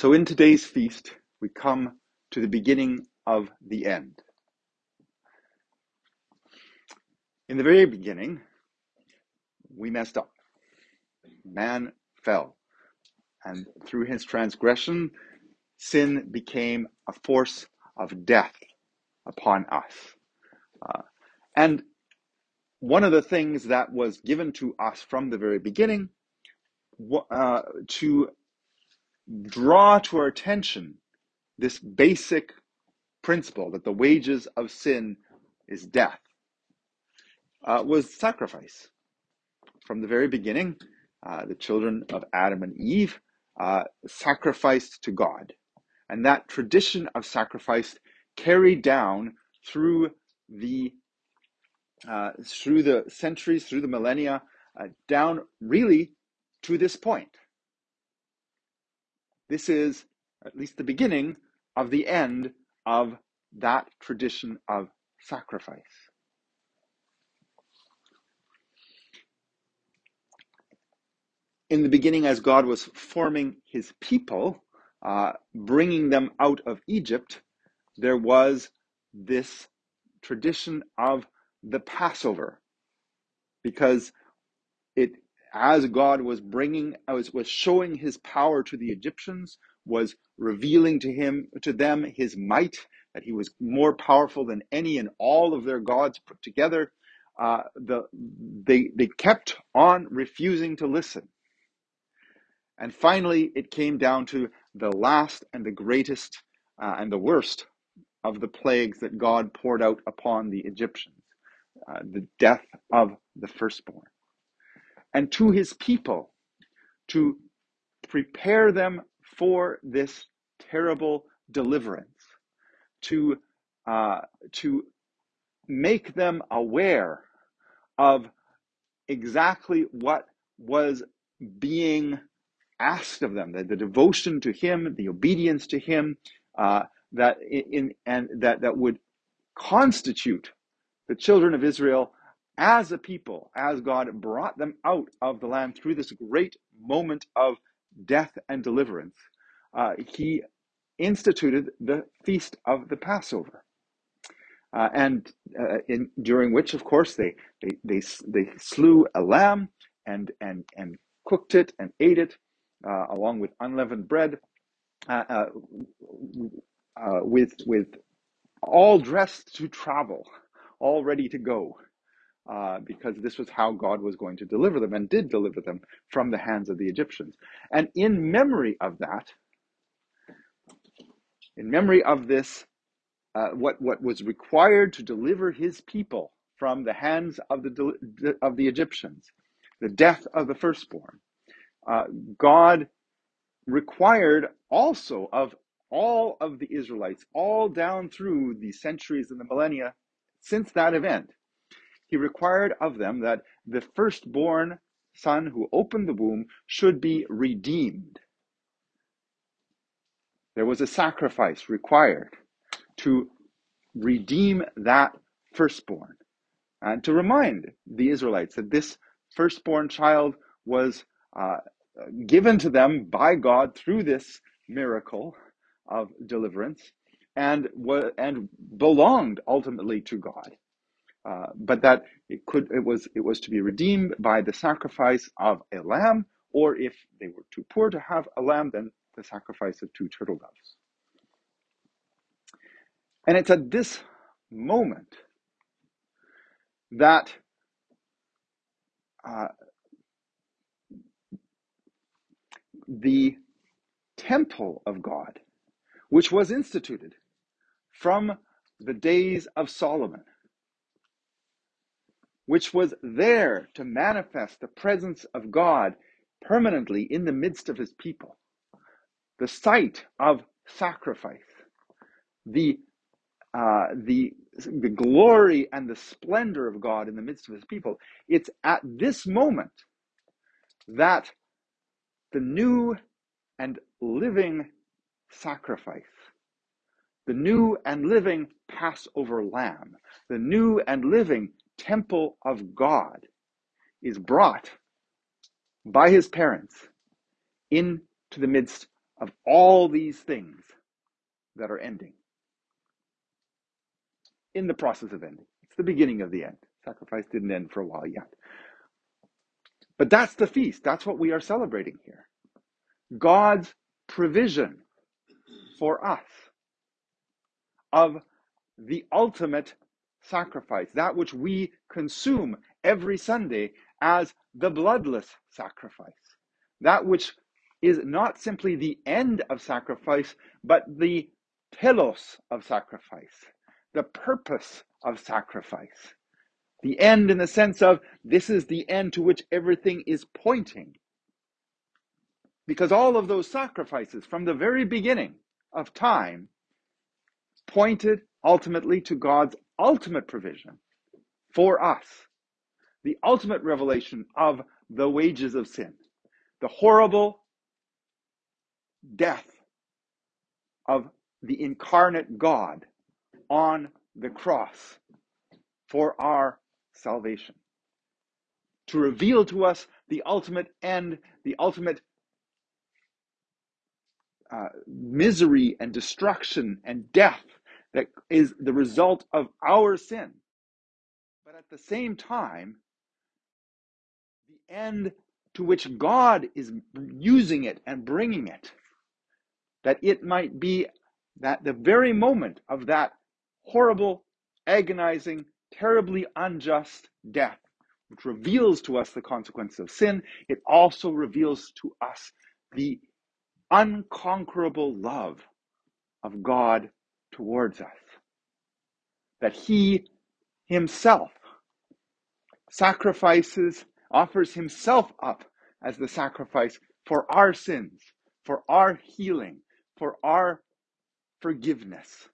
So in today's feast, we come to the beginning of the end. In the very beginning, we messed up. Man fell. And through his transgression, sin became a force of death upon us. Uh, and one of the things that was given to us from the very beginning uh, to draw to our attention this basic principle that the wages of sin is death uh, was sacrifice. From the very beginning, uh, the children of Adam and Eve uh, sacrificed to God. And that tradition of sacrifice carried down through the uh, through the centuries, through the millennia, uh, down really to this point. This is at least the beginning of the end of that tradition of sacrifice. In the beginning, as God was forming his people, uh, bringing them out of Egypt, there was this tradition of the Passover because it as God was bringing, was, was showing his power to the Egyptians, was revealing to him, to them his might, that he was more powerful than any and all of their gods put together. Uh, the, they, they kept on refusing to listen. And finally, it came down to the last and the greatest uh, and the worst of the plagues that God poured out upon the Egyptians uh, the death of the firstborn and to his people to prepare them for this terrible deliverance, to, uh, to make them aware of exactly what was being asked of them, the, the devotion to him, the obedience to him, uh, that in, and that, that would constitute the children of Israel as a people, as God brought them out of the land through this great moment of death and deliverance, uh, he instituted the feast of the Passover. Uh, and uh, in, during which, of course, they, they, they, they slew a lamb and, and, and cooked it and ate it uh, along with unleavened bread, uh, uh, with, with all dressed to travel, all ready to go uh, because this was how God was going to deliver them and did deliver them from the hands of the Egyptians. And in memory of that, in memory of this, uh, what, what was required to deliver his people from the hands of the, of the Egyptians, the death of the firstborn, uh, God required also of all of the Israelites, all down through the centuries and the millennia since that event, he required of them that the firstborn son who opened the womb should be redeemed. There was a sacrifice required to redeem that firstborn and to remind the Israelites that this firstborn child was uh, given to them by God through this miracle of deliverance and and belonged ultimately to God. Uh, but that it could it was it was to be redeemed by the sacrifice of a lamb, or if they were too poor to have a lamb, then the sacrifice of two turtle doves. And it's at this moment that uh, the temple of God, which was instituted from the days of Solomon, which was there to manifest the presence of God permanently in the midst of his people. The site of sacrifice, the, uh, the, the glory and the splendor of God in the midst of his people. It's at this moment that the new and living sacrifice, the new and living Passover lamb, the new and living temple of God is brought by his parents into the midst of all these things that are ending. In the process of ending. It's the beginning of the end. Sacrifice didn't end for a while yet. But that's the feast. That's what we are celebrating here. God's provision for us of the ultimate sacrifice, that which we consume every Sunday as the bloodless sacrifice, that which is not simply the end of sacrifice, but the telos of sacrifice, the purpose of sacrifice. The end in the sense of this is the end to which everything is pointing. Because all of those sacrifices from the very beginning of time pointed ultimately to God's ultimate provision for us, the ultimate revelation of the wages of sin, the horrible death of the incarnate God on the cross for our salvation. To reveal to us the ultimate end, the ultimate uh, misery and destruction and death that is the result of our sin. But at the same time, the end to which God is using it and bringing it, that it might be that the very moment of that horrible, agonizing, terribly unjust death, which reveals to us the consequence of sin, it also reveals to us the unconquerable love of God towards us. That He Himself sacrifices, offers Himself up as the sacrifice for our sins, for our healing, for our forgiveness.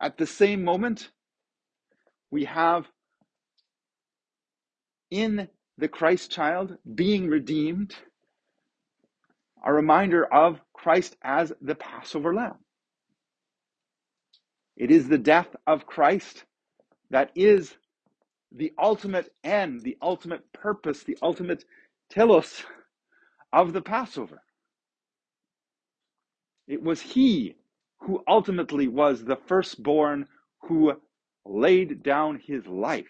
At the same moment, we have in the Christ child being redeemed a reminder of Christ as the Passover lamb. It is the death of Christ that is the ultimate end, the ultimate purpose, the ultimate telos of the Passover. It was he who ultimately was the firstborn who laid down his life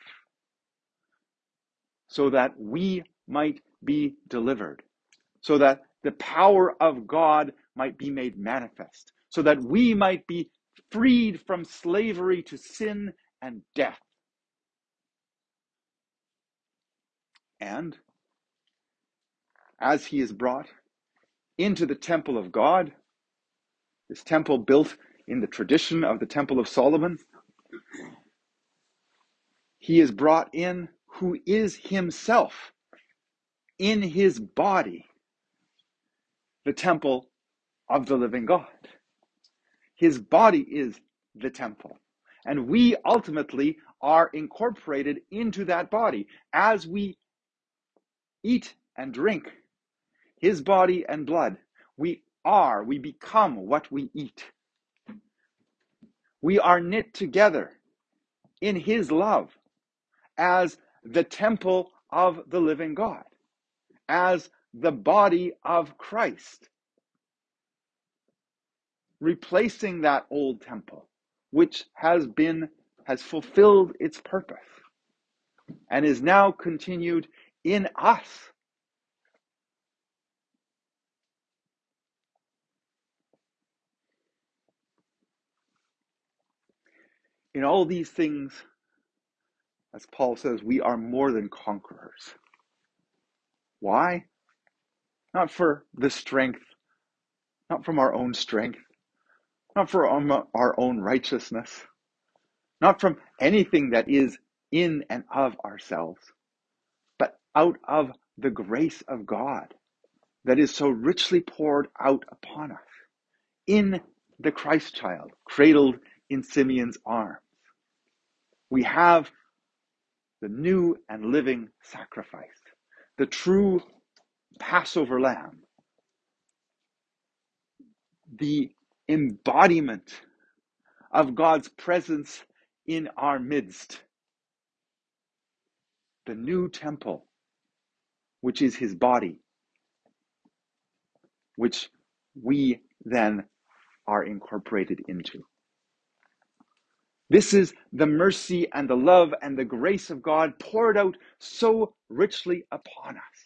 so that we might be delivered, so that the power of God might be made manifest, so that we might be freed from slavery to sin and death. And as he is brought into the temple of God, this temple built in the tradition of the Temple of Solomon, he is brought in who is himself in his body the temple of the living God. His body is the temple. And we ultimately are incorporated into that body as we eat and drink his body and blood. We are, we become what we eat. We are knit together in his love as the temple of the living God, as the body of Christ, replacing that old temple, which has been, has fulfilled its purpose and is now continued in us. In all these things, as Paul says, we are more than conquerors. Why? Not for the strength, not from our own strength, not for um, our own righteousness, not from anything that is in and of ourselves, but out of the grace of God that is so richly poured out upon us in the Christ child, cradled in Simeon's arms. We have the new and living sacrifice, the true Passover lamb, the embodiment of God's presence in our midst, the new temple, which is his body, which we then are incorporated into. This is the mercy and the love and the grace of God poured out so richly upon us.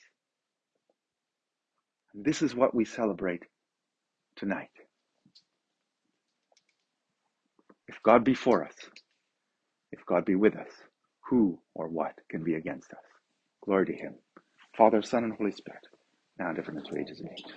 And this is what we celebrate tonight. If God be for us, if God be with us, who or what can be against us? Glory to Him. Father, Son, and Holy Spirit, now and ever in the ages of age.